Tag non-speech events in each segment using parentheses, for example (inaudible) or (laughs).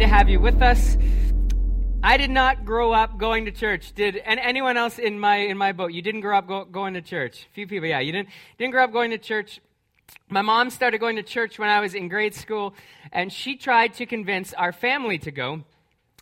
to have you with us. I did not grow up going to church. Did and anyone else in my in my boat? You didn't grow up go, going to church. A few people, yeah. You didn't didn't grow up going to church. My mom started going to church when I was in grade school, and she tried to convince our family to go.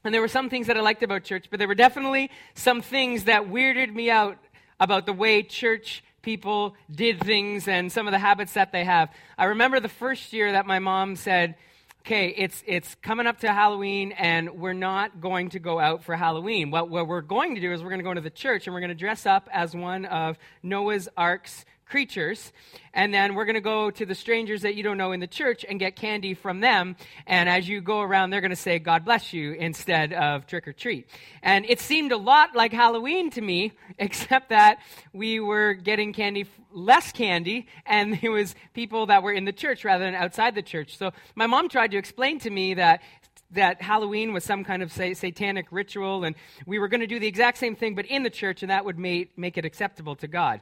And there were some things that I liked about church, but there were definitely some things that weirded me out about the way church people did things and some of the habits that they have. I remember the first year that my mom said, okay, it's, it's coming up to Halloween and we're not going to go out for Halloween. What, what we're going to do is we're going to go to the church and we're going to dress up as one of Noah's Ark's creatures. And then we're going to go to the strangers that you don't know in the church and get candy from them. And as you go around, they're going to say, God bless you, instead of trick or treat. And it seemed a lot like Halloween to me, (laughs) except that we were getting candy, less candy, and it was people that were in the church rather than outside the church. So my mom tried to explain to me that that Halloween was some kind of say, satanic ritual, and we were going to do the exact same thing, but in the church, and that would make, make it acceptable to God.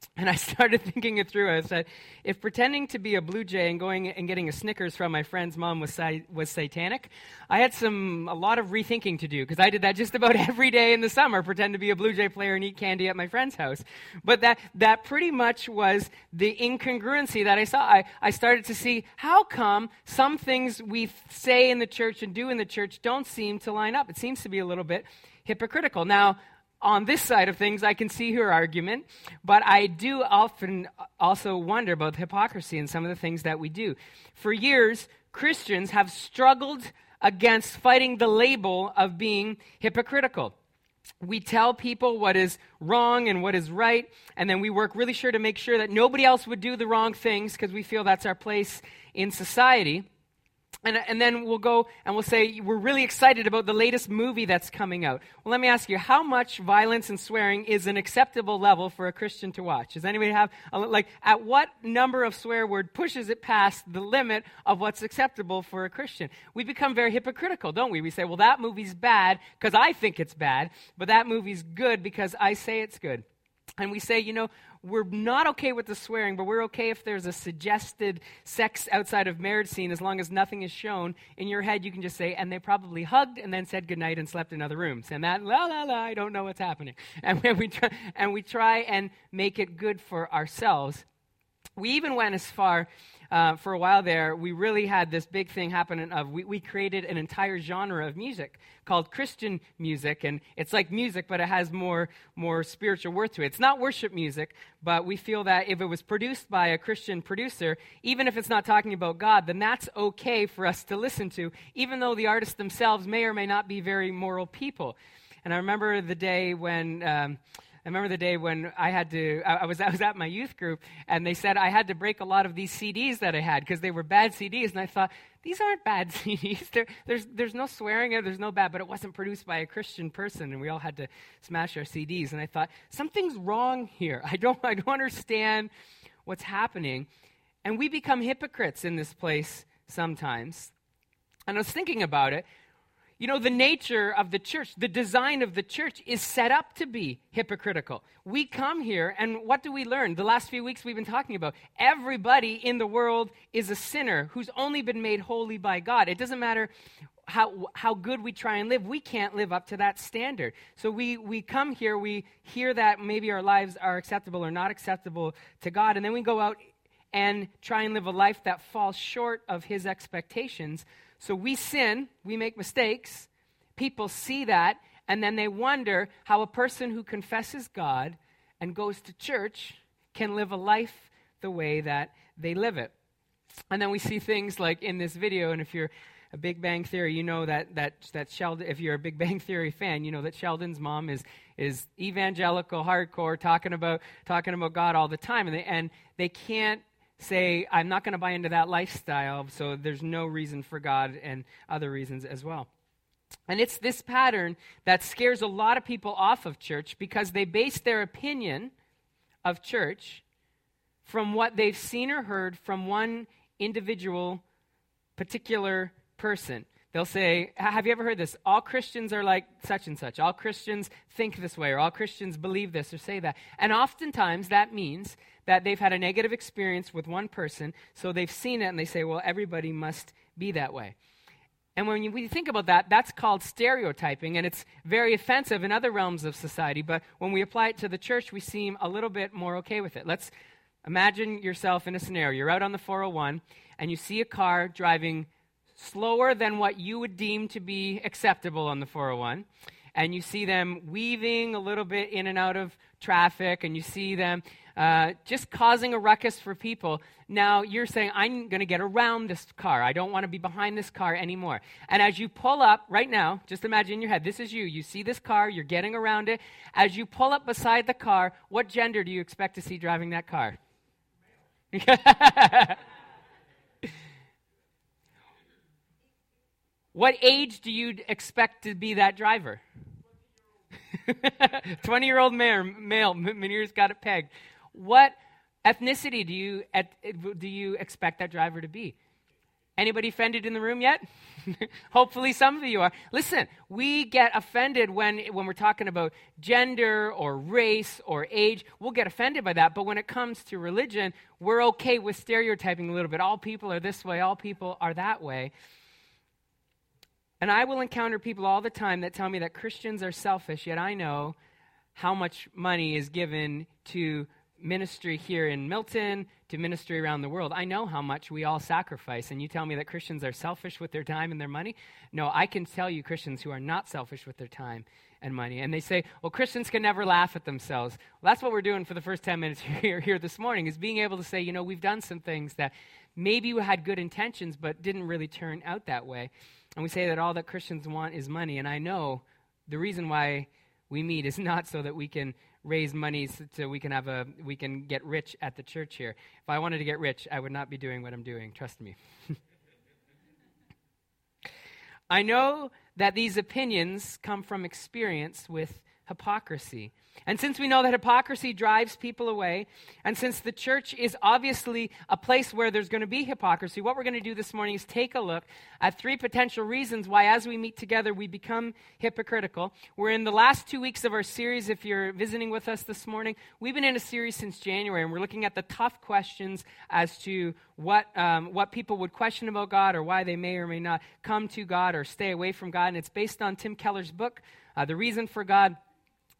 (laughs) And I started thinking it through. I said, if pretending to be a blue jay and going and getting a Snickers from my friend's mom was, was satanic, I had some a lot of rethinking to do because I did that just about (laughs) every day in the summer, pretend to be a blue jay player and eat candy at my friend's house. But that, that pretty much was the incongruency that I saw. I, I started to see how come some things we say in the church and do in the church don't seem to line up. It seems to be a little bit hypocritical. Now, on this side of things, I can see her argument, but I do often also wonder about hypocrisy in some of the things that we do. For years, Christians have struggled against fighting the label of being hypocritical. We tell people what is wrong and what is right, and then we work really sure to make sure that nobody else would do the wrong things because we feel that's our place in society. And, and then we'll go and we'll say, We're really excited about the latest movie that's coming out. Well, let me ask you, how much violence and swearing is an acceptable level for a Christian to watch? Does anybody have, a, like, at what number of swear word pushes it past the limit of what's acceptable for a Christian? We become very hypocritical, don't we? We say, Well, that movie's bad because I think it's bad, but that movie's good because I say it's good. And we say, you know, we're not okay with the swearing, but we're okay if there's a suggested sex outside of marriage scene as long as nothing is shown. In your head, you can just say, and they probably hugged and then said goodnight and slept in other rooms. And that, la, la, la, I don't know what's happening. (laughs) And we try, and we try and make it good for ourselves. We even went as far uh, for a while there, we really had this big thing happening of we, we created an entire genre of music called Christian music, and it's like music, but it has more, more spiritual worth to it. It's not worship music, but we feel that if it was produced by a Christian producer, even if it's not talking about God, then that's okay for us to listen to, even though the artists themselves may or may not be very moral people. And I remember the day when. Um, I remember the day when I had to, I was, I was at my youth group, and they said I had to break a lot of these CDs that I had because they were bad CDs. And I thought, these aren't bad (laughs) CDs. There, there's, there's no swearing, there's no bad, but it wasn't produced by a Christian person, and we all had to smash our CDs. And I thought, something's wrong here. I don't, I don't understand what's happening. And we become hypocrites in this place sometimes. And I was thinking about it, you know, the nature of the church, the design of the church is set up to be hypocritical. We come here, and what do we learn? The last few weeks we've been talking about everybody in the world is a sinner who's only been made holy by God. It doesn't matter how, how good we try and live, we can't live up to that standard. So we, we come here, we hear that maybe our lives are acceptable or not acceptable to God, and then we go out and try and live a life that falls short of His expectations. So we sin, we make mistakes, people see that, and then they wonder how a person who confesses God and goes to church can live a life the way that they live it. And then we see things like in this video, and if you're a Big Bang Theory, you know that that that Sheldon. If you're a Big Bang Theory fan, you know that Sheldon's mom is is evangelical, hardcore, talking about talking about God all the time, and they and they can't say, I'm not going to buy into that lifestyle, so there's no reason for God and other reasons as well. And it's this pattern that scares a lot of people off of church because they base their opinion of church from what they've seen or heard from one individual, particular person. They'll say, Have you ever heard this? All Christians are like such and such. All Christians think this way, or all Christians believe this, or say that. And oftentimes that means that they've had a negative experience with one person, so they've seen it and they say, well, everybody must be that way. And when we think about that, that's called stereotyping, and it's very offensive in other realms of society. But when we apply it to the church, we seem a little bit more okay with it. Let's imagine yourself in a scenario. You're out on the 401, and you see a car driving slower than what you would deem to be acceptable on the 401 and you see them weaving a little bit in and out of traffic, and you see them uh, just causing a ruckus for people. Now you're saying, I'm going to get around this car. I don't want to be behind this car anymore. And as you pull up right now, just imagine in your head, this is you. You see this car, you're getting around it. As you pull up beside the car, what gender do you expect to see driving that car? (laughs) what age do you expect to be that driver? (laughs) 20 year old male, male, Manir's got it pegged. What ethnicity do you, do you expect that driver to be? Anybody offended in the room yet? (laughs) Hopefully, some of you are. Listen, we get offended when, when we're talking about gender or race or age. We'll get offended by that. But when it comes to religion, we're okay with stereotyping a little bit. All people are this way, all people are that way. And I will encounter people all the time that tell me that Christians are selfish, yet I know how much money is given to ministry here in Milton, to ministry around the world. I know how much we all sacrifice. And you tell me that Christians are selfish with their time and their money? No, I can tell you Christians who are not selfish with their time and money. And they say, well, Christians can never laugh at themselves. Well, that's what we're doing for the first 10 minutes (laughs) here, here this morning, is being able to say, you know, we've done some things that maybe we had good intentions, but didn't really turn out that way. And we say that all that Christians want is money. And I know the reason why we meet is (laughs) not so that we can raise money so we can have a we can get rich at the church here. If I wanted to get rich, I would not be doing what I'm doing, trust me. (laughs) I know that these opinions come from experience with hypocrisy. And since we know that hypocrisy drives people away, and since the church is obviously a place where there's going to be hypocrisy, what we're going to do this morning is take a look at three potential reasons why, as we meet together, we become hypocritical. We're in the last two weeks of our series. If you're visiting with us this morning, we've been in a series since January, and we're looking at the tough questions as to what, um, what people would question about God or why they may or may not come to God or stay away from God. And it's based on Tim Keller's book, uh, The Reason for God.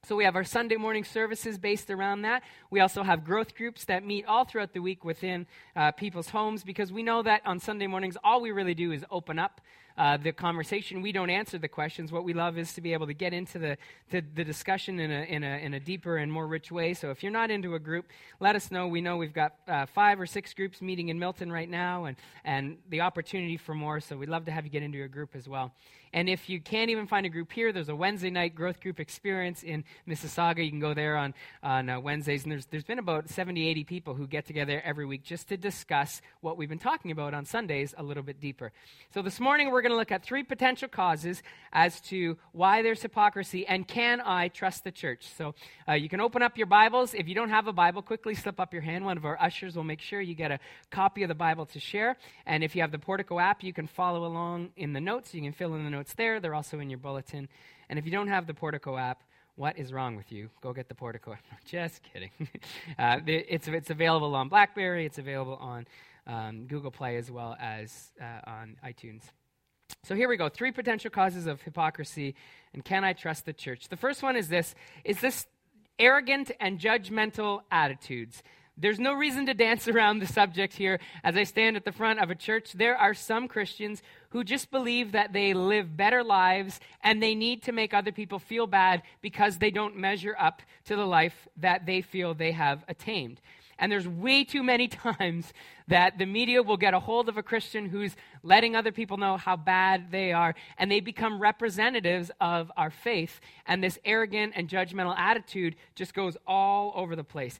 So we have our Sunday morning services based around that. We also have growth groups that meet all throughout the week within uh, people's homes because we know that on Sunday mornings, all we really do is open up uh, the conversation. We don't answer the questions. What we love is to be able to get into the, the, the, discussion in a, in, a, in a deeper and more rich way. So if you're not into a group, let us know. We know we've got uh, five or six groups meeting in Milton right now and, and the opportunity for more. So we'd love to have you get into a group as well. And if you can't even find a group here, there's a Wednesday night growth group experience in Mississauga. You can go there on, on uh, Wednesdays. And there's, there's been about 70, 80 people who get together every week just to discuss what we've been talking about on Sundays a little bit deeper. So this morning, we're going to look at three potential causes as to why there's hypocrisy and can I trust the church. So uh, you can open up your Bibles. If you don't have a Bible, quickly slip up your hand. One of our ushers will make sure you get a copy of the Bible to share. And if you have the Portico app, you can follow along in the notes. You can fill in the notes there. They're also in your bulletin. And if you don't have the Portico app, what is wrong with you? Go get the Portico. (laughs) Just kidding. (laughs) uh, it's, it's available on Blackberry. It's available on um, Google Play as well as uh, on iTunes. So here we go. Three potential causes of hypocrisy, and can I trust the church? The first one is this: is this arrogant and judgmental attitudes. There's no reason to dance (laughs) around the subject here. As I stand at the front of a church, there are some Christians who just believe that they live better lives and they need to make other people feel bad because they don't measure up to the life that they feel they have attained. And there's way too many (laughs) times that the media will get a hold of a Christian who's letting other people know how bad they are, and they become representatives of our faith. And this arrogant and judgmental attitude just goes all over the place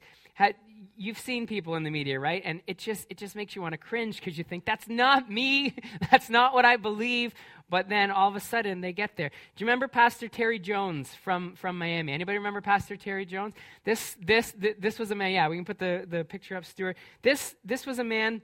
you've seen people in the media, right? And it just it just makes you want to cringe because you think that's not me, (laughs) that's not what I believe. But then all of a sudden they get there. Do you remember Pastor Terry Jones from, from Miami? Anybody remember Pastor Terry Jones? This this this was a man. Yeah, we can put the, the picture up, Stuart. This this was a man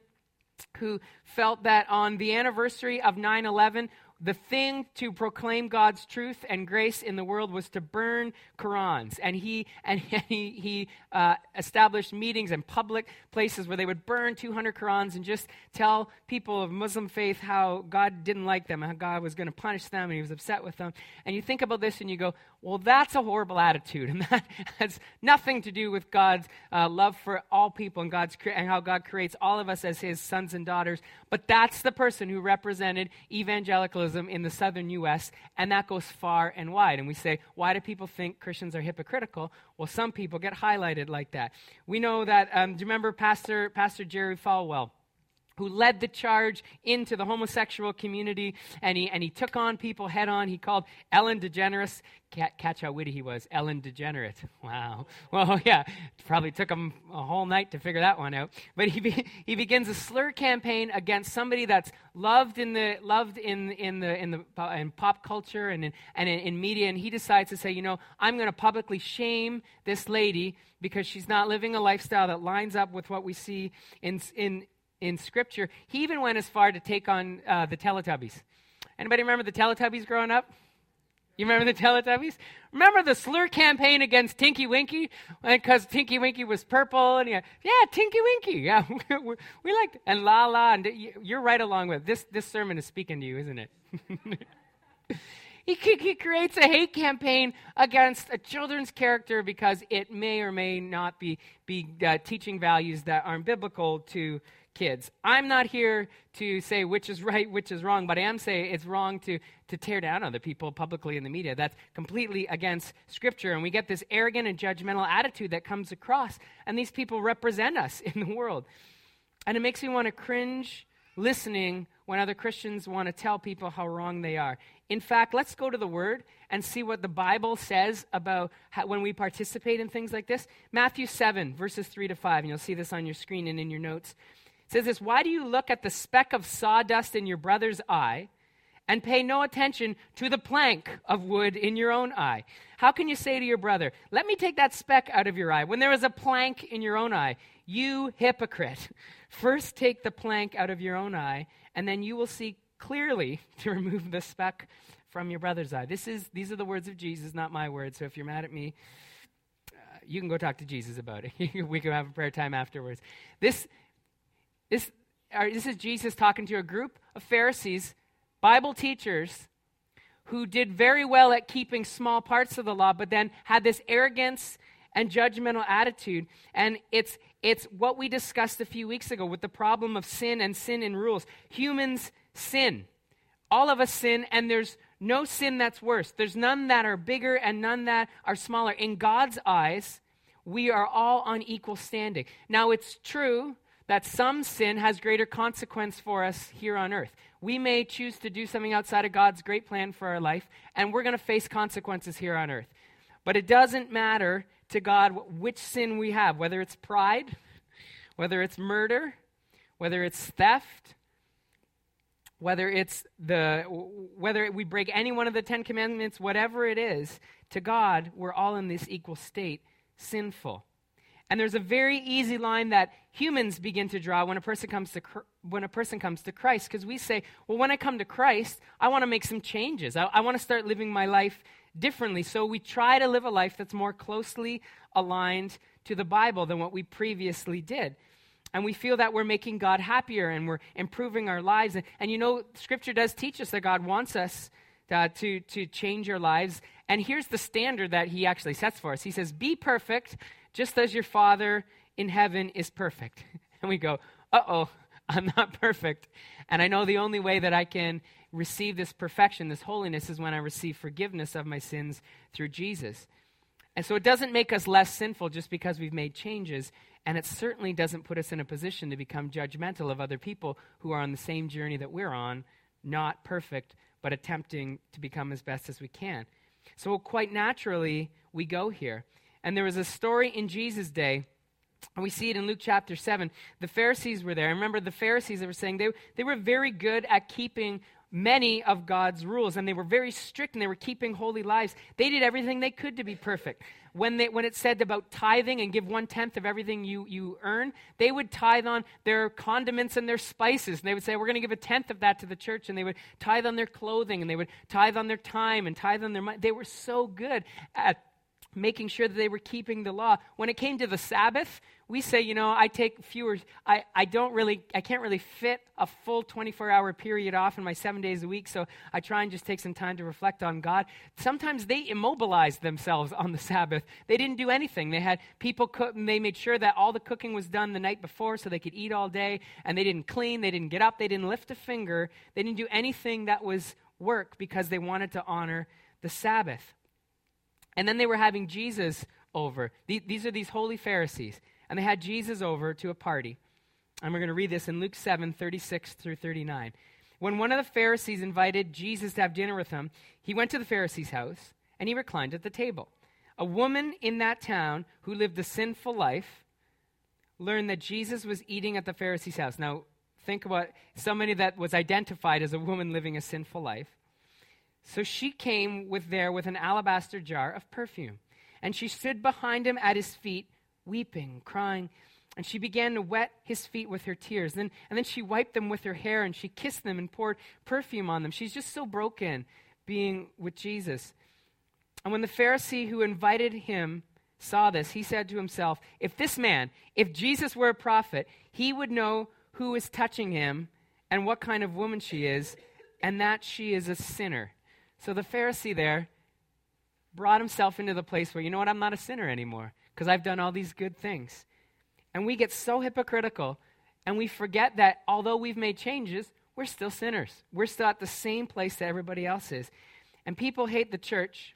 who felt that on the anniversary of 9 11, the thing to proclaim God's truth and grace in the world was to burn Qurans. And he, and (laughs) he, he uh, established meetings and public places where they would burn 200 Qurans and just tell people of Muslim faith how God didn't like them how God was going to punish them and he was upset with them. And you think about this and you go, well, that's a horrible attitude. (laughs) And that has nothing to do with God's uh, love for all people and, God's and how God creates all of us as his sons and daughters. But that's the person who represented evangelicalism in the southern U.S., and that goes far and wide. And we say, why do people think Christians are hypocritical? Well, some people get highlighted like that. We know that, um, do you remember Pastor, Pastor Jerry Falwell? Who led the charge into the homosexual community, and he, and he took on people head on. He called Ellen DeGeneres. Catch how witty he was. Ellen DeGenerate. Wow. Well, (laughs) yeah, probably took him a whole night to figure that one out. But he, be, he begins a slur campaign against somebody that's loved in the loved in in the in the in pop culture and in, and in, in media, and he decides to say, you know, I'm going to publicly shame this lady because she's not living a lifestyle that lines up with what we see in in in Scripture. He even went as far to take on uh, the Teletubbies. Anybody remember the Teletubbies growing up? You remember the Teletubbies? Remember the slur campaign against Tinky Winky? Because Tinky Winky was purple, and yeah, yeah, Tinky Winky, (laughs) yeah, we, we liked, and La La, and you're right along with this. This sermon is speaking to you, isn't it? (laughs) he, he creates a hate campaign against a children's character because it may or may not be be uh, teaching values that aren't biblical to kids. I'm not here to say which is (laughs) right, which is wrong, but I am saying it's wrong to, to tear down other people publicly in the media. That's completely against Scripture. And we get this arrogant and judgmental attitude that comes across. And these people represent us (laughs) in the world. And it makes me want to cringe listening when other Christians want to tell people how wrong they are. In fact, let's go to the Word and see what the Bible says about how, when we participate in things like this. Matthew 7, verses 3 to 5, and you'll see this on your screen and in your notes. It says this Why do you look at the speck of sawdust in your brother's eye and pay no attention to the plank of wood in your own eye? How can you say to your brother, Let me take that speck out of your eye, when there is a plank in your own eye? You hypocrite. (laughs) First take the plank out of your own eye, and then you will see clearly (laughs) to remove the speck from your brother's eye. This is, these are the words of Jesus, not my words. So if you're mad at me, uh, you can go talk to Jesus about it. (laughs) we can have a prayer time afterwards. This, this, this is Jesus talking to a group of Pharisees, Bible teachers, who did very well at keeping small parts of the law, but then had this arrogance and judgmental attitude. And it's, it's what we discussed a few weeks ago with the problem of sin and sin in rules. Humans sin. All of us sin, and there's no sin that's worse. There's none that are bigger and none that are smaller. In God's eyes, we are all on equal standing. Now, it's true that some sin has greater consequence for us here on earth. We may choose to do something outside of God's great plan for our life, and we're going to face consequences here on earth. But it doesn't matter to God which sin we have, whether it's pride, whether it's murder, whether it's theft, whether it's the whether we break any one of the 10 commandments, whatever it is, to God, we're all in this equal state, sinful. And there's a very easy line that humans begin to draw when a person comes to, when a person comes to Christ, because we say, well, when I come to Christ, I want to make some changes. I, I want to start living my life differently. So we try to live a life that's more closely aligned to the Bible than what we previously did. And we feel that we're making God happier and we're improving our lives. And, and you know, Scripture does teach us that God wants us uh, to, to change our lives. And here's the standard that He actually sets for us He says, Be perfect just as your Father in heaven is perfect. (laughs) And we go, uh oh, I'm not perfect. And I know the only way that I can receive this perfection, this holiness, is when I receive forgiveness of my sins through Jesus. And so it doesn't make us less sinful just because we've made changes. And it certainly doesn't put us in a position to become judgmental of other people who are on the same journey that we're on, not perfect, but attempting to become as best as we can. So, quite naturally, we go here. And there was a story in Jesus' day, and we see it in Luke chapter 7. The Pharisees were there. I remember, the Pharisees, they were saying they, they were very good at keeping many of God's rules, and they were very strict and they were keeping holy lives. They did everything they could to be perfect. When, they, when it said about tithing and give one tenth of everything you, you earn, they would tithe on their condiments and their spices. And they would say, We're going to give a tenth of that to the church. And they would tithe on their clothing and they would tithe on their time and tithe on their money. They were so good at making sure that they were keeping the law. When it came to the Sabbath, we say, you know, I take fewer, I, I don't really, I can't really fit a full 24 hour period off in my seven days a week, so I try and just take some time to reflect on God. Sometimes they immobilized themselves on the Sabbath. They didn't do anything. They had people cook, and they made sure that all the cooking was done the night before so they could eat all day, and they didn't clean, they didn't get up, they didn't lift a finger, they didn't do anything that was work because they wanted to honor the Sabbath. And then they were having Jesus over. These are these holy Pharisees. And they had Jesus over to a party. And we're going to read this in Luke 7 36 through 39. When one of the Pharisees invited Jesus to have dinner with him, he went to the Pharisee's house and he reclined at the table. A woman in that town who lived a sinful life learned that Jesus was eating at the Pharisee's house. Now, think about somebody that was identified as a woman living a sinful life. So she came with there with an alabaster jar of perfume, and she stood behind him at his feet, weeping, crying. And she began to wet his feet with her tears. Then, and then she wiped them with her hair, and she kissed them and poured perfume on them. She's just so broken being with Jesus. And when the Pharisee who invited him saw this, he said to himself, If this man, if Jesus were a prophet, he would know who is touching him and what kind of woman she is, and that she is a sinner. So the Pharisee there brought himself into the place where, you know what, I'm not a sinner anymore because I've done all these good things. And we get so hypocritical and we forget that although we've made changes, we're still sinners. We're still at the same place that everybody else is. And people hate the church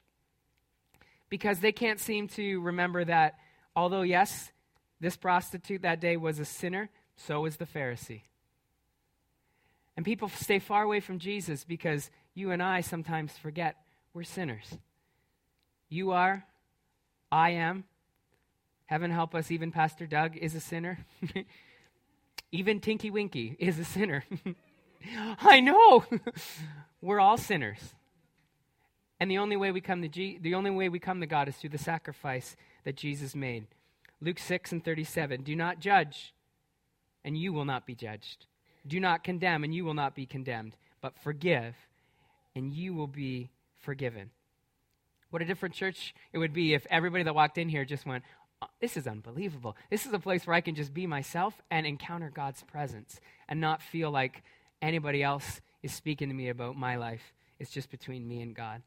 because they can't seem to remember that although, yes, this prostitute that day was a sinner, so was the Pharisee. And people stay far away from Jesus because you and I sometimes forget we're sinners. You are, I am. Heaven help us, even Pastor Doug is a sinner. (laughs) even Tinky Winky is a sinner. (laughs) I know. (laughs) we're all sinners. And the only way we come to G- the only way we come to God is through the sacrifice that Jesus made. Luke 6 and 37. Do not judge, and you will not be judged. Do not condemn, and you will not be condemned, but forgive, and you will be forgiven. What a different church it would be if everybody that walked in here just went, oh, This is unbelievable. This is a place where I can just be myself and encounter God's presence and not feel like anybody else is speaking to me about my life. It's just between me and God.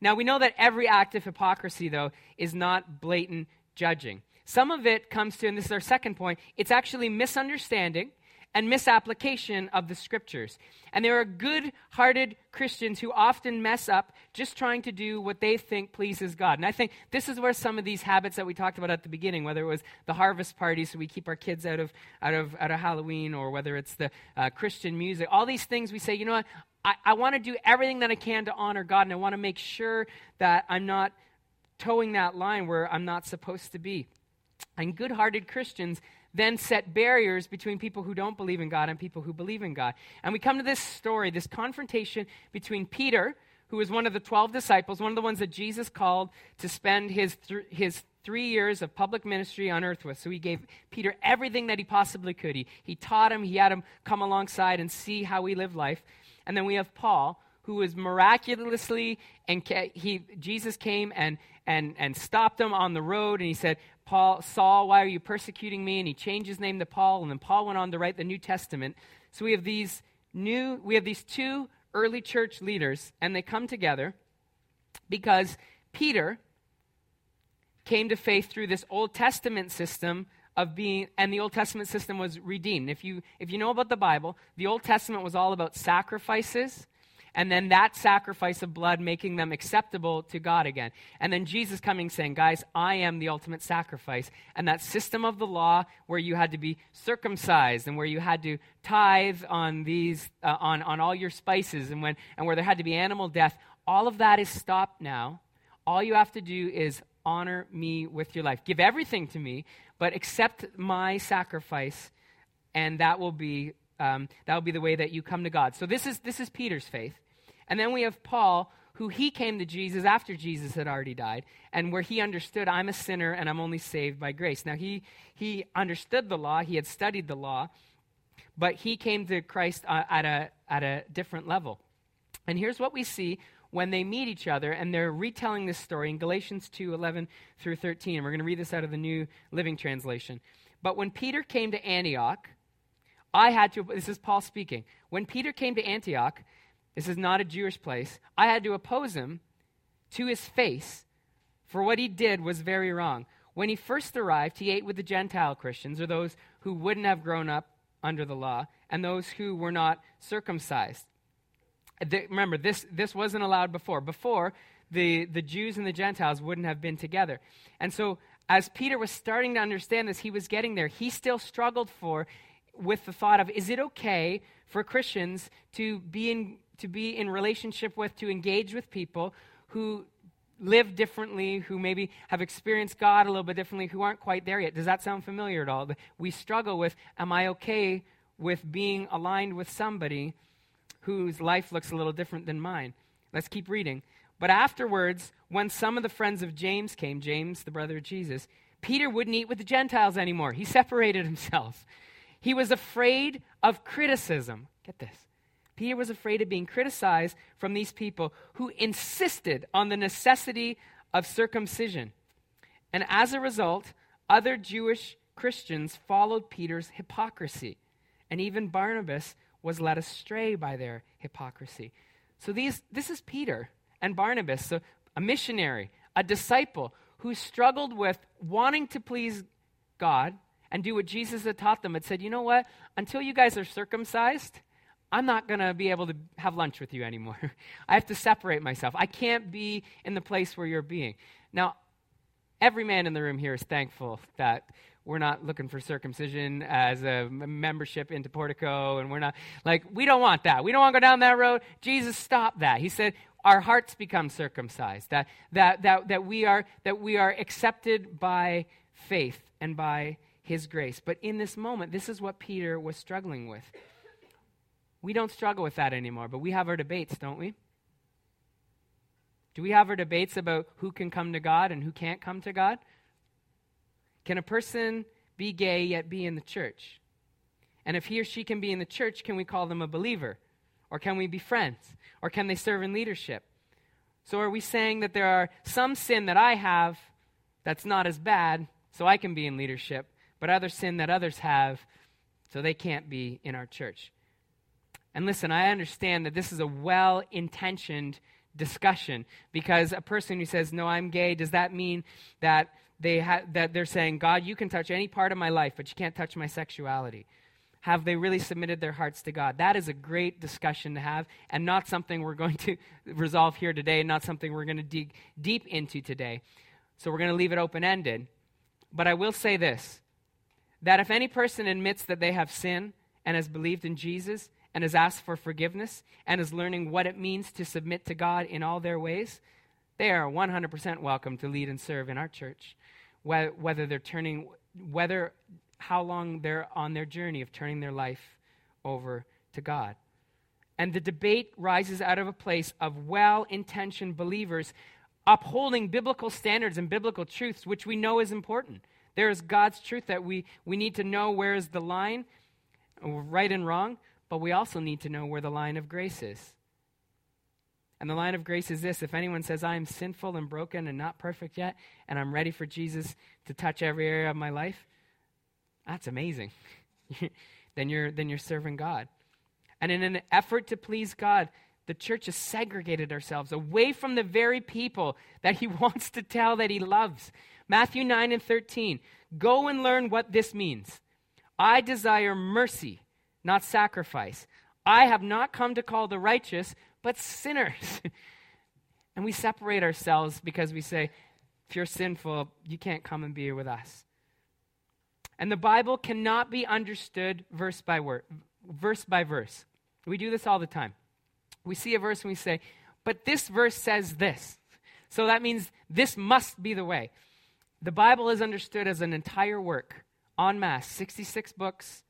Now, we know that every act of hypocrisy, though, is not blatant judging. Some of it comes to, and this is our second point, it's actually misunderstanding and misapplication of the scriptures. And there are good hearted Christians who often mess up just trying to do what they think pleases God. And I think this is where some of these habits that we talked about at the beginning, whether it was the harvest party, so we keep our kids out of, out of, out of Halloween, or whether it's the uh, Christian music, all these things we say, you know what, I, I want to do everything that I can to honor God, and I want to make sure that I'm not toeing that line where I'm not supposed to be. And good hearted Christians then set barriers between people who don't believe in God and people who believe in God. And we come to this story, this confrontation between Peter, who was one of the 12 disciples, one of the ones that Jesus called to spend his, th- his three years of public ministry on earth with. So he gave Peter everything that he possibly could. He, he taught him, he had him come alongside and see how he lived life. And then we have Paul, who was miraculously, and he, Jesus came and, and, and stopped him on the road, and he said, Paul, Saul, why are you persecuting me? And he changed his name to Paul, and then Paul went on to write the New Testament. So we have these new, we have these two early church leaders, and they come together because Peter came to faith through this Old Testament system of being and the old testament system was redeemed if you if you know about the bible the old testament was all about sacrifices and then that sacrifice of blood making them acceptable to God again. And then Jesus coming saying, Guys, I am the ultimate sacrifice. And that system of the law where you had to be circumcised and where you had to tithe on these, uh, on, on all your spices and, when, and where there had to be animal death, all of that is stopped now. All you have to do is honor me with your life. Give everything to me, but accept my sacrifice, and that will be um, that will be the way that you come to God. So this is, this is Peter's faith. And then we have Paul, who he came to Jesus after Jesus had already died, and where he understood, I'm a sinner and I'm only saved by grace. Now, he, he understood the law, he had studied the law, but he came to Christ uh, at, a, at a different level. And here's what we see when they meet each other, and they're retelling this story in Galatians 2 11 through 13. We're going to read this out of the New Living Translation. But when Peter came to Antioch, I had to, this is Paul speaking. When Peter came to Antioch, this is not a Jewish place, I had to oppose him to his face, for what he did was very wrong. When he first arrived, he ate with the Gentile Christians, or those who wouldn't have grown up under the law, and those who were not circumcised. The, remember, this, this wasn't allowed before. Before, the, the Jews and the Gentiles wouldn't have been together. And so, as Peter was starting to understand this, he was getting there. He still struggled for with the thought of is it okay for Christians to be in to be in relationship with, to engage with people who live differently, who maybe have experienced God a little bit differently, who aren't quite there yet. Does that sound familiar at all? We struggle with am I okay with being aligned with somebody whose life looks a little different than mine? Let's keep reading. But afterwards, when some of the friends of James came, James, the brother of Jesus, Peter wouldn't eat with the Gentiles anymore. He separated himself. He was afraid of criticism. Get this. Peter was afraid of being criticized from these people who insisted on the necessity of circumcision. And as a result, other Jewish Christians followed Peter's hypocrisy. And even Barnabas was led astray by their hypocrisy. So these, this is Peter and Barnabas, so a missionary, a disciple who struggled with wanting to please God and do what Jesus had taught them, had said, you know what? Until you guys are circumcised, I'm not going to be able to have lunch with you anymore. (laughs) I have to separate myself. I can't be in the place where you're being. Now, every man in the room here is thankful that we're not looking for circumcision as a membership into Portico, and we're not like, we don't want that. We don't want to go down that road. Jesus stopped that. He said, our hearts become circumcised, that, that, that, that, we, are, that we are accepted by faith and by his grace. But in this moment, this is what Peter was struggling with. We don't struggle with that anymore, but we have our debates, don't we? Do we have our debates about who can come to God and who can't come to God? Can a person be gay yet be in the church? And if he or she can be in the church, can we call them a believer? Or can we be friends? Or can they serve in leadership? So are we saying that there are some sin that I have that's not as bad, so I can be in leadership, but other sin that others have, so they can't be in our church. And listen, I understand that this is a well intentioned discussion because a person who says, No, I'm gay, does that mean that, they ha- that they're saying, God, you can touch any part of my life, but you can't touch my sexuality? Have they really submitted their hearts to God? That is a great discussion to have, and not something we're going to (laughs) resolve here today, and not something we're going to dig deep into today. So we're going to leave it open ended. But I will say this that if any person admits that they have sinned and has believed in Jesus and has asked for forgiveness and is learning what it means to submit to God in all their ways, they are 100% welcome to lead and serve in our church. Whether they're turning, whether how long they're on their journey of turning their life over to God. And the debate rises out of a place of well intentioned believers upholding biblical standards and biblical truths, which we know is important. There is God's truth that we, we need to know where is the line, right and wrong, but we also need to know where the line of grace is. And the line of grace is this if anyone says, I am sinful and broken and not perfect yet, and I'm ready for Jesus to touch every area of my life, that's amazing. (laughs) then, you're, then you're serving God. And in an effort to please God, the church has segregated ourselves away from the very people that he (laughs) wants to tell that he loves. Matthew 9 and 13. Go and learn what this means. I desire mercy, not sacrifice. I have not come to call the righteous, but sinners. (laughs) and we separate ourselves because we say, if you're sinful, you can't come and be with us. And the Bible cannot be understood verse by word, verse by verse. We do this all the time. We see a verse and we say, but this verse says this. So that means this must be the way. The Bible is understood as an entire work, en masse, 66 books,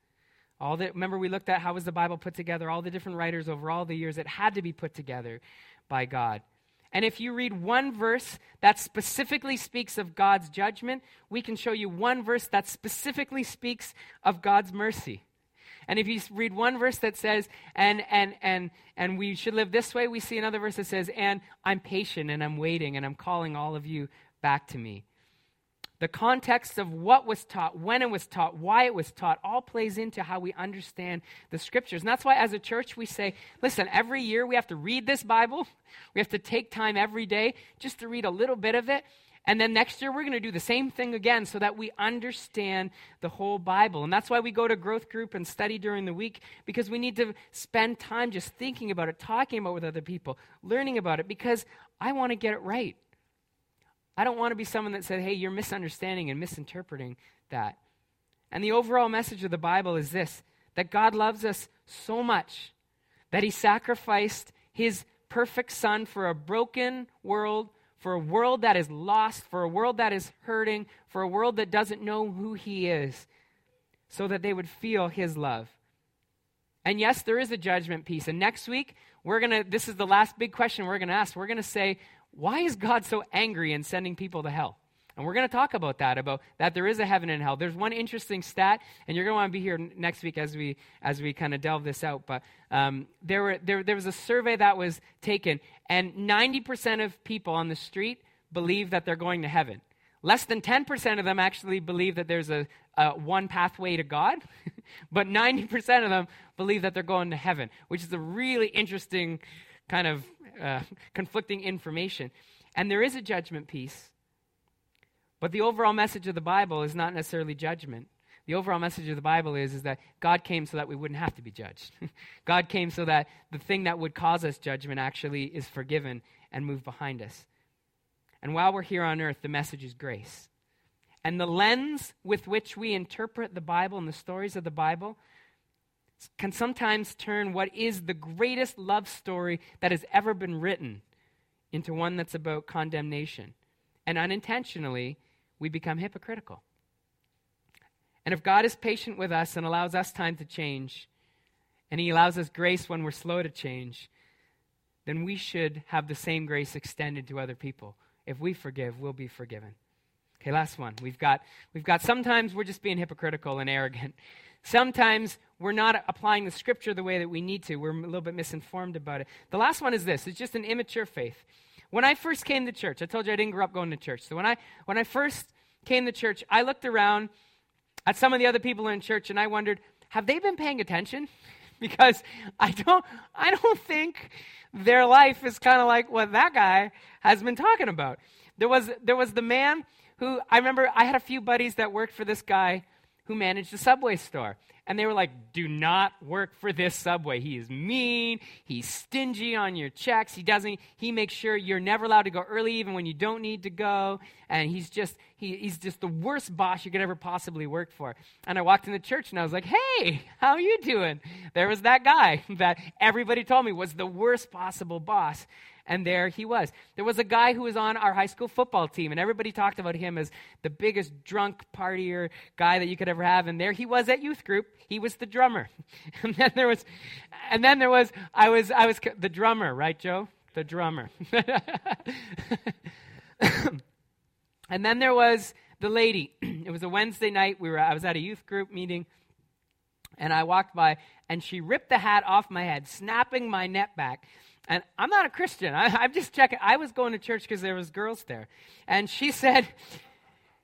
All remember, we looked at how was the Bible put together, all the different writers over all the years. It had to be put together by God. And if you read one verse that specifically speaks of God's judgment, we can show you one verse that specifically speaks of God's mercy. And if you read one verse that says, and, and, and, and we should live this way, we see another verse that says, and I'm patient and I'm waiting and I'm calling all of you back to me. The context of what was taught, when it was taught, why it was taught, all plays into how we understand the scriptures. And that's why, as a church, we say, listen, every year we have to read this Bible. (laughs) We have to take time every day just to read a little bit of it. And then next year, we're going to do the same thing again so that we understand the whole Bible. And that's why we go to growth group and study during the week because we need to spend time just thinking about it, talking about it with other people, learning about it because I want to get it right. I don't want to be someone that said, hey, you're misunderstanding and misinterpreting that. And the overall message of the Bible is this that God loves us so much that he sacrificed his perfect son for a broken world, for a world that is lost, for a world that is hurting, for a world that doesn't know who he is, so that they would feel his love. And yes, there is a judgment piece. And next week, we're going to, this is the last big question we're going to ask. We're going to say, why is God so angry in sending people to hell? And we're going to talk about that, about that there is a heaven and hell. There's one interesting stat, and you're going to want to be here next week as we as we kind of delve this out. But um, there, were, there, there was a survey that was taken, and 90% of people on the street believe that they're going to heaven. Less than 10% of them actually believe that there's a, a one pathway to God, (laughs) but 90% of them believe that they're going to heaven, which is a really interesting kind of uh, (laughs) conflicting information. And there is a judgment piece, but the overall message of the Bible is not necessarily judgment. The overall message of the Bible is, is that God came so that we wouldn't have to be judged. (laughs) God came so that the thing that would cause us judgment actually is forgiven and moved behind us. And while we're here on earth, the message is grace. And the lens with which we interpret the Bible and the stories of the Bible can sometimes turn what is the greatest love story that has ever been written into one that's about condemnation. And unintentionally, we become hypocritical. And if God is patient with us and allows us time to change, and He allows us grace when we're slow to change, then we should have the same grace extended to other people. If we forgive, we'll be forgiven. Okay, last one. We've got, we've got sometimes we're just being hypocritical and arrogant. (laughs) Sometimes we're not applying the scripture the way that we need to. We're a little bit misinformed about it. The last one is this it's just an immature faith. When I first came to church, I told you I didn't grow up going to church. So when I, when I first came to church, I looked around at some of the other people in church and I wondered, have they been paying attention? (laughs) because I don't, I don't think their life is kind of like what that guy has been talking about. There was, there was the man who, I remember I had a few buddies that worked for this guy who managed a Subway store. And they were like, do not work for this Subway. He is mean. He's stingy on your checks. He doesn't, he makes sure you're never allowed to go early even when you don't need to go. And he's just, he, he's just the worst boss you could ever possibly work for. And I walked in the church and I was like, hey, how are you doing? There was that guy (laughs) that everybody told me was the worst possible boss and there he was. There was a guy who was on our high school football team, and everybody talked about him as the biggest drunk partier guy that you could ever have. And there he was at youth group. He was the drummer. (laughs) and then there was, and then there was, I was, I was the drummer, right, Joe? The drummer. (laughs) and then there was the lady. (clears throat) it was a Wednesday night. We were, I was at a youth group meeting, and I walked by, and she ripped the hat off my head, snapping my net back. And I'm not a Christian. I, am just checking. I was going to church because there was girls there. And she said,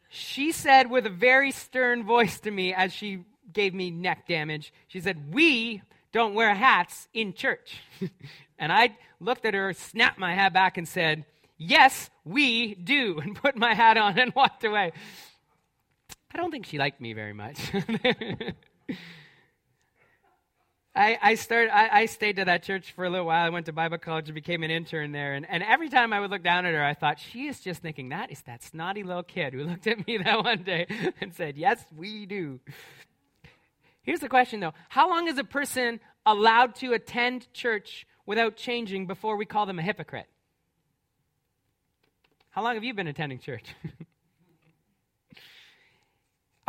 she said with a very stern voice to me as she gave me neck damage, she said, we don't wear hats in church. (laughs) and I looked at her, snapped my hat back and said, yes, we do, (laughs) and put my hat on and walked away. I don't think she liked me very much. (laughs) I, I, started, I, I, stayed to that church for a little while. I went to Bible college and became an intern there. And, and every time I would look down at her, I thought, she is just thinking, that is that snotty little kid who (laughs) looked at me that one day and said, Yes, we do. Here's the question, though How long is a person allowed to attend church without changing before we call them a hypocrite? How long have you been attending church? (laughs)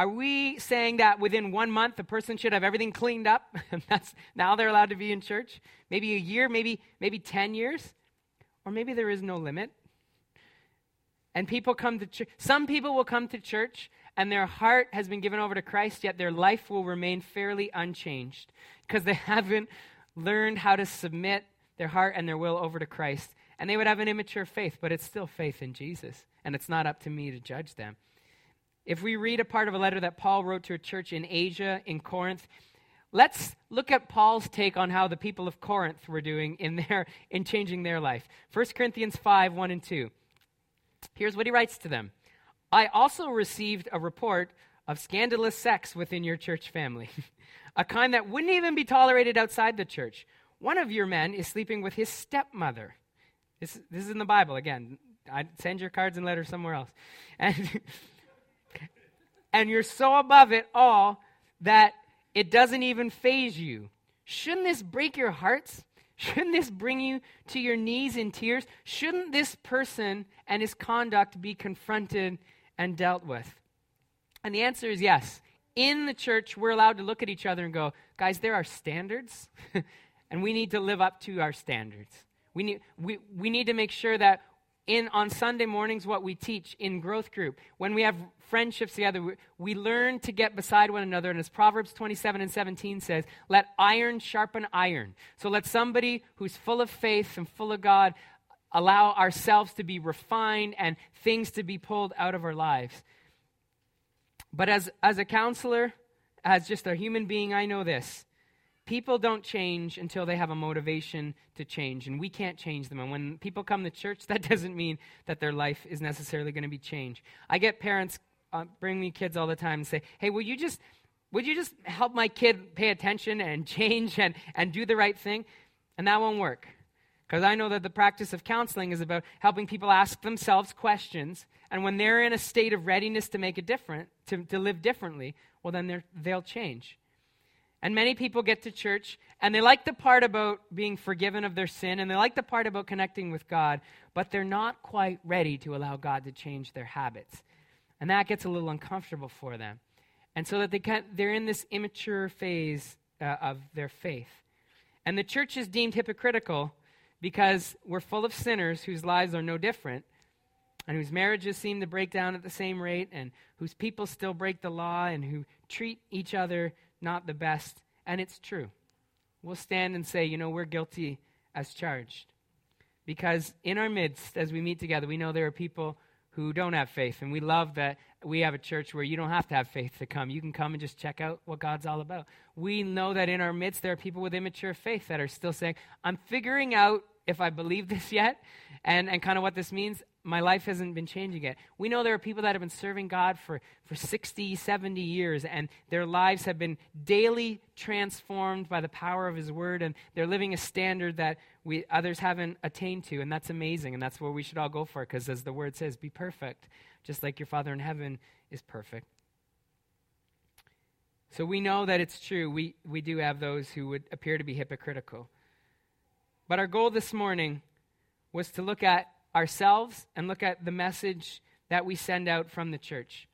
Are we saying that within one month a person should have everything cleaned up and (laughs) that's now they're allowed to be in church? Maybe a year, maybe maybe 10 years? Or maybe there is no limit. And people come to church. Some people will come to church and their heart has been given over to Christ, yet their life will remain fairly unchanged because they (laughs) haven't learned how to submit their heart and their will over to Christ. And they would have an immature faith, but it's still faith in Jesus. And it's not up to me to judge them. If we read a part of a letter that Paul wrote to a church in Asia, in Corinth, let's look at Paul's take on how the people of Corinth were doing in, their, (laughs) in changing their life. 1 Corinthians 5 1 and 2. Here's what he writes to them I also received a report of scandalous sex within your church family, (laughs) a kind that wouldn't even be tolerated outside the church. One of your men is sleeping with his stepmother. This, this is in the Bible. Again, I'd send your cards and letters somewhere else. (laughs) And, and you're so above it all that it doesn't even faze you. Shouldn't this break your hearts? Shouldn't this bring you to your knees in tears? Shouldn't this person and his conduct be confronted and dealt with? And the answer is yes. In the church, we're allowed to look at each other and go, guys, there are standards, (laughs) and we need to live up to our standards. We need, we, we need to make sure that in on Sunday mornings what we teach in growth group. When we have friendships together, we, we, learn to get beside one another. And as Proverbs 27 and 17 says, let iron sharpen iron. So let somebody who's full of faith and full of God allow ourselves to be refined and things to be pulled out of our lives. But as, as a counselor, as just a human being, I know this people don't change until they have a motivation to change, and we can't change them. And when people come to church, (laughs) that doesn't mean that their life is necessarily going to be changed. I get parents uh, bring me kids all the time and say, "Hey, will you just would you just help my kid pay attention and (laughs) change and, and do the right thing?" And that won't work. Because I know that the practice of counseling is about helping people ask themselves questions. And when they're in a state of readiness to make a difference, to, to live differently, well, then they'll change. And many people get to church and they like the part about being forgiven of their sin and they like the part about connecting with God, but they're not quite ready to allow God to change their habits. And that gets a little uncomfortable for them. And so that they can, they're in this immature phase uh, of their faith. And the church is deemed hypocritical because we're full of sinners whose lives are no different and whose marriages seem to break down at the same rate and whose people still break the law and who treat each other not the best, and it's true. We'll stand and say, you know, we're guilty as charged. Because in our midst, as we meet together, we know there are people who don't have faith, and we love that we have a church where you don't have to have faith to come. You can come and just check out what God's all about. We know that in our midst, there are people with immature faith that are still saying, I'm figuring out if I believe this (laughs) yet and, and kind of what this means my life hasn't been changing yet. We know there are people that have been serving God for, for 60, 70 years, and their lives have been daily transformed by the power of His Word, and they're living a standard that we, others haven't attained to, and that's amazing, and that's where we should all go for, because as the Word says, be perfect, just like your Father in heaven is perfect. So we know that it's true. We, we do have those who would appear to be hypocritical. But our goal this morning was to look at ourselves and look at the message that we send out from the church.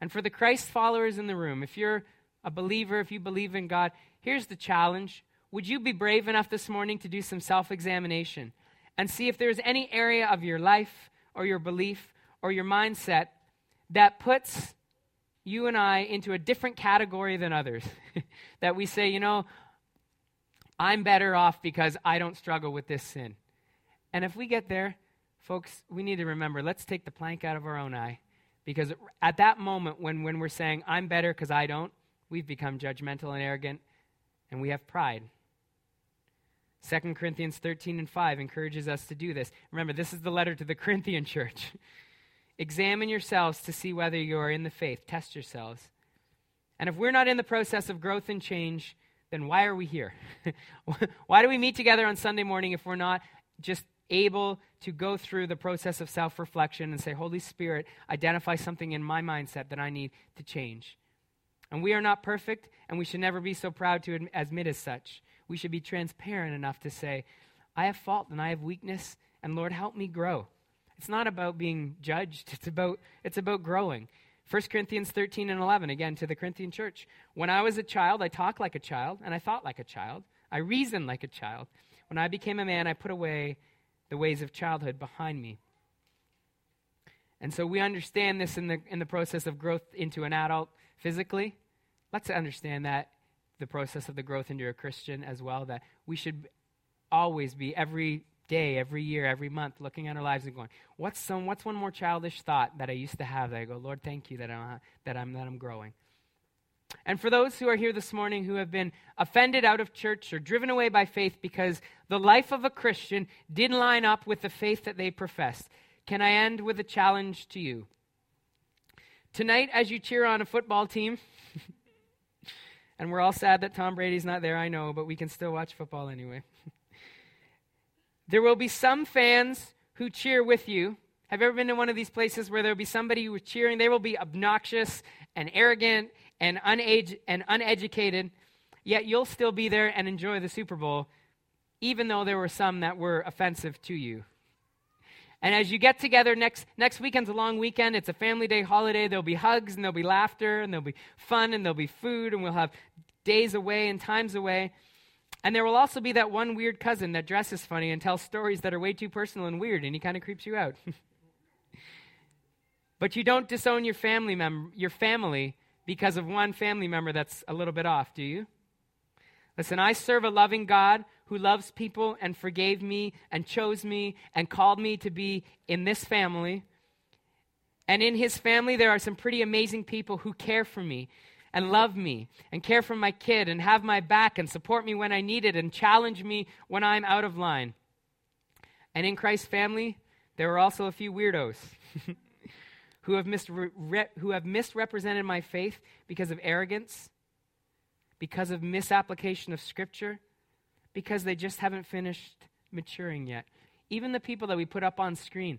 And for the Christ followers in the room, if you're a believer, if you believe in God, here's the challenge. Would you be brave enough this morning to do some self examination and see if there's any area of your life or your belief or your mindset that puts you and I into a different category than others? (laughs) that we say, you know, I'm better off because I don't struggle with this sin. And if we get there, Folks, we need to remember let's take the plank out of our own eye because at that moment when, when we're saying, I'm better because I don't, we've become judgmental and arrogant and we have pride. 2 Corinthians 13 and 5 encourages us to do this. Remember, this is the letter to the (laughs) Corinthian church. Examine yourselves to see whether you are in the faith. Test yourselves. And if we're not in the process of growth and change, then why are we here? (laughs) why do we meet together on Sunday morning if we're not just able to go through the process of self reflection and say, Holy Spirit, identify something in my mindset that I need to change. And we are not perfect, and we should never be so proud to admit as such. We should be transparent enough to say, I have fault and I have weakness, and Lord, help me grow. It's not about being judged, it's about, it's about growing. 1 Corinthians 13 and 11, again, to the Corinthian church. When I was a child, I talked like a child, and I thought like a child. I reasoned like a child. When I became a man, I put away the ways of childhood behind me. And so we understand this in the, in the process of growth into an adult physically. Let's understand that the process of the growth into a Christian as well, that we should always be every day, every year, every month, looking at our lives and going, what's some, what's one more childish thought that I used to have that I go, Lord, thank you that I'm, that I'm, that I'm growing. And for those who are here this morning who have been offended out of church or driven away by faith because the life of a Christian didn't line up with the faith that they professed, can I end with a challenge to you? Tonight, as you cheer on a football team, (laughs) and we're all sad that Tom Brady's not there, I know, but we can still watch football anyway. (laughs) There will be some fans who cheer with you. Have you ever been to one of these places where there will be somebody who is cheering? They will be obnoxious and arrogant and, unage- and uneducated, yet you'll still be there and enjoy the Super Bowl, even though there were some that were offensive to you. And as you get together next next weekend's a long weekend. It's a family day holiday. There'll be hugs and there'll be laughter and there'll be fun and there'll be food and we'll have days away and times away. And there will also be that one weird cousin that dresses funny and tells stories that are way too personal and weird, and he kind of creeps you out. (laughs) but you don't disown your family mem- your family because of one family member that's a little bit off, do you? Listen, I serve a loving God who loves people and forgave me and chose me and called me to be in this family. And in his family, there are some pretty amazing people who care for me and love me and care for my kid and have my back and support me when I need it and challenge me when I'm out of line. And in Christ's family, there are also a few weirdos (laughs) who, have misre- who have misrepresented my faith because of arrogance, because of misapplication of Scripture, because they just haven't finished maturing yet. Even the people that we put up on screen,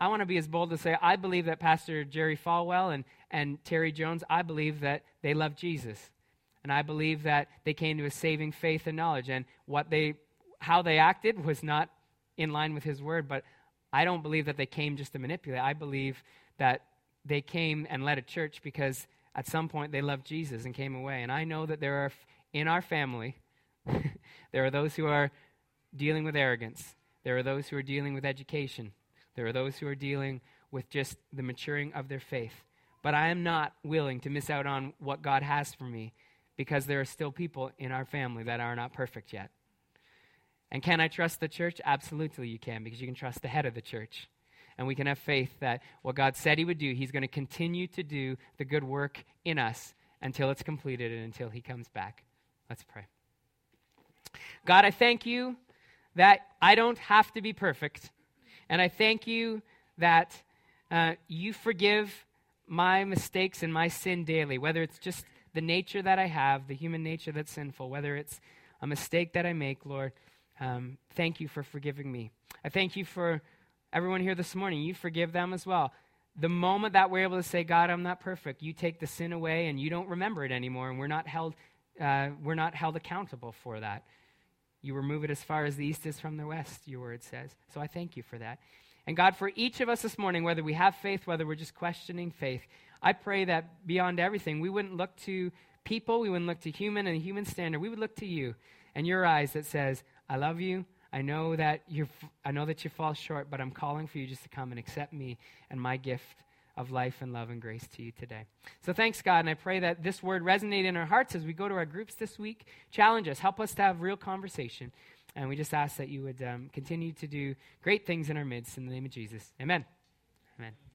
I want to be as bold to say, I believe that Pastor Jerry Falwell and, and Terry Jones, I believe that they love Jesus. And I believe that they came to a saving faith and knowledge. And what they, how they acted was not in line with his word, but I don't believe that they came just to manipulate. I believe that they came and led a church because at some point they loved Jesus and came away. And I know that there are, in our family, (laughs) there are those who are dealing with arrogance. There are those who are dealing with education. There are those who are dealing with just the maturing of their faith. But I am not willing to miss out on what God has for me because there are still people in our family that are not perfect yet. And can I trust the church? Absolutely, you can, because you can trust the head of the church. And we can have faith that what God said He would do, He's going to continue to do the good work in us until it's completed and until He comes back. Let's pray. God, I thank you that I don't have to be perfect. And I thank you that uh, you forgive my mistakes and my sin daily, whether it's just the nature that I have, the human nature that's sinful, whether it's a mistake that I make, Lord. Um, thank you for forgiving me. I thank you for everyone here this morning. You forgive them as well. The moment that we're able to say, God, I'm not perfect, you take the sin away and you don't remember it anymore, and we're not held, uh, we're not held accountable for that. You remove it as far as the east is from the west, your word says. So I thank you for that. And God, for each of us this morning, whether we have faith, whether we're just questioning faith, I pray that beyond everything, we wouldn't look to people, we wouldn't look to human and human standard. We would look to you and your eyes that says, I love you. I know that you I know that you fall short, but I'm calling for you just to come and accept me and my gift of life and love and grace to you today. So thanks, God, and I pray that this word resonate in our hearts as we go to our groups this week. Challenge us, help us to have real conversation. And we just ask that you would um, continue to do great things in our midst in the name of Jesus. Amen. Amen.